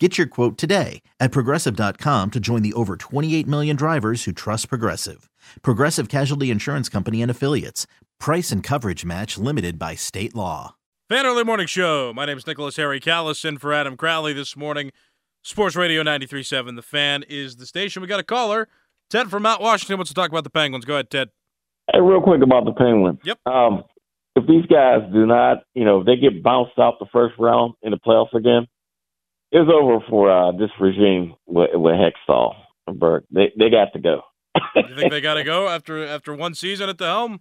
Get your quote today at progressive.com to join the over 28 million drivers who trust Progressive. Progressive Casualty Insurance Company and Affiliates. Price and coverage match limited by state law. Fan Early Morning Show. My name is Nicholas Harry Callas in for Adam Crowley this morning. Sports Radio 93.7. The Fan is the station. We got a caller. Ted from Mount Washington wants to talk about the Penguins. Go ahead, Ted. Hey, real quick about the Penguins. Yep. Um, if these guys do not, you know, if they get bounced out the first round in the playoffs again, it's over for uh, this regime with, with Hextall and Burke. They they got to go. You think they got to go after after one season at the helm?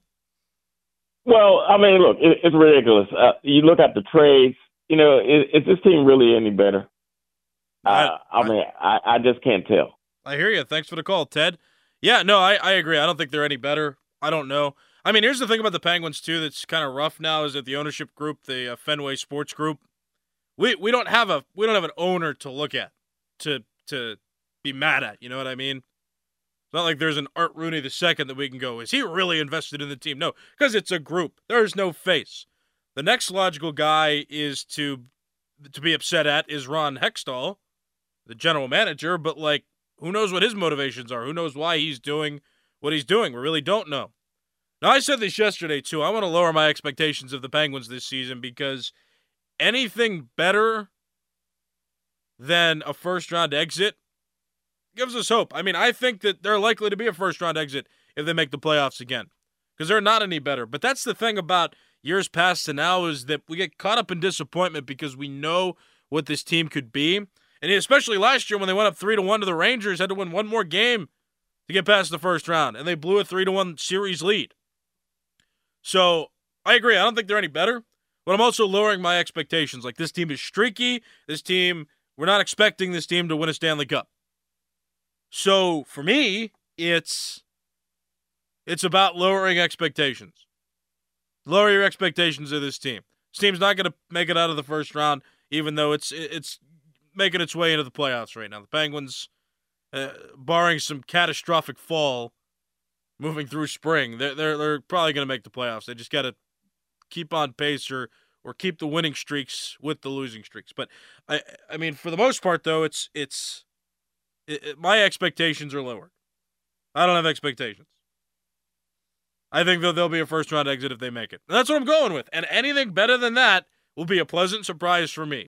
Well, I mean, look, it, it's ridiculous. Uh, you look at the trades. You know, is, is this team really any better? I- Uh, I mean, I, I just can't tell. I hear you. Thanks for the call, Ted. Yeah, no, I, I agree. I don't think they're any better. I don't know. I mean, here's the thing about the Penguins too. That's kind of rough now is that the ownership group, the uh, Fenway Sports Group, we we don't have a we don't have an owner to look at to to be mad at. You know what I mean? It's not like there's an Art Rooney the second that we can go. Is he really invested in the team? No, because it's a group. There's no face. The next logical guy is to to be upset at is Ron Hextall, the general manager. But like, who knows what his motivations are? Who knows why he's doing what he's doing? We really don't know. Now, I said this yesterday too. I want to lower my expectations of the Penguins this season because anything better than a first round exit gives us hope. I mean, I think that they're likely to be a first round exit if they make the playoffs again because they're not any better. But that's the thing about years past to now is that we get caught up in disappointment because we know what this team could be. And especially last year when they went up 3 to 1 to the Rangers, had to win one more game to get past the first round and they blew a 3 to 1 series lead. So, I agree. I don't think they're any better, but I'm also lowering my expectations. Like this team is streaky. This team, we're not expecting this team to win a Stanley Cup. So, for me, it's it's about lowering expectations. Lower your expectations of this team. This team's not going to make it out of the first round, even though it's it's making its way into the playoffs right now. The Penguins, uh, barring some catastrophic fall, moving through spring, they're they're, they're probably going to make the playoffs. They just got to keep on pace or or keep the winning streaks with the losing streaks. But I I mean, for the most part, though, it's it's it, it- my expectations are lowered. I don't have expectations. I think that they'll be a first round exit if they make it. And that's what I'm going with. And anything better than that will be a pleasant surprise for me.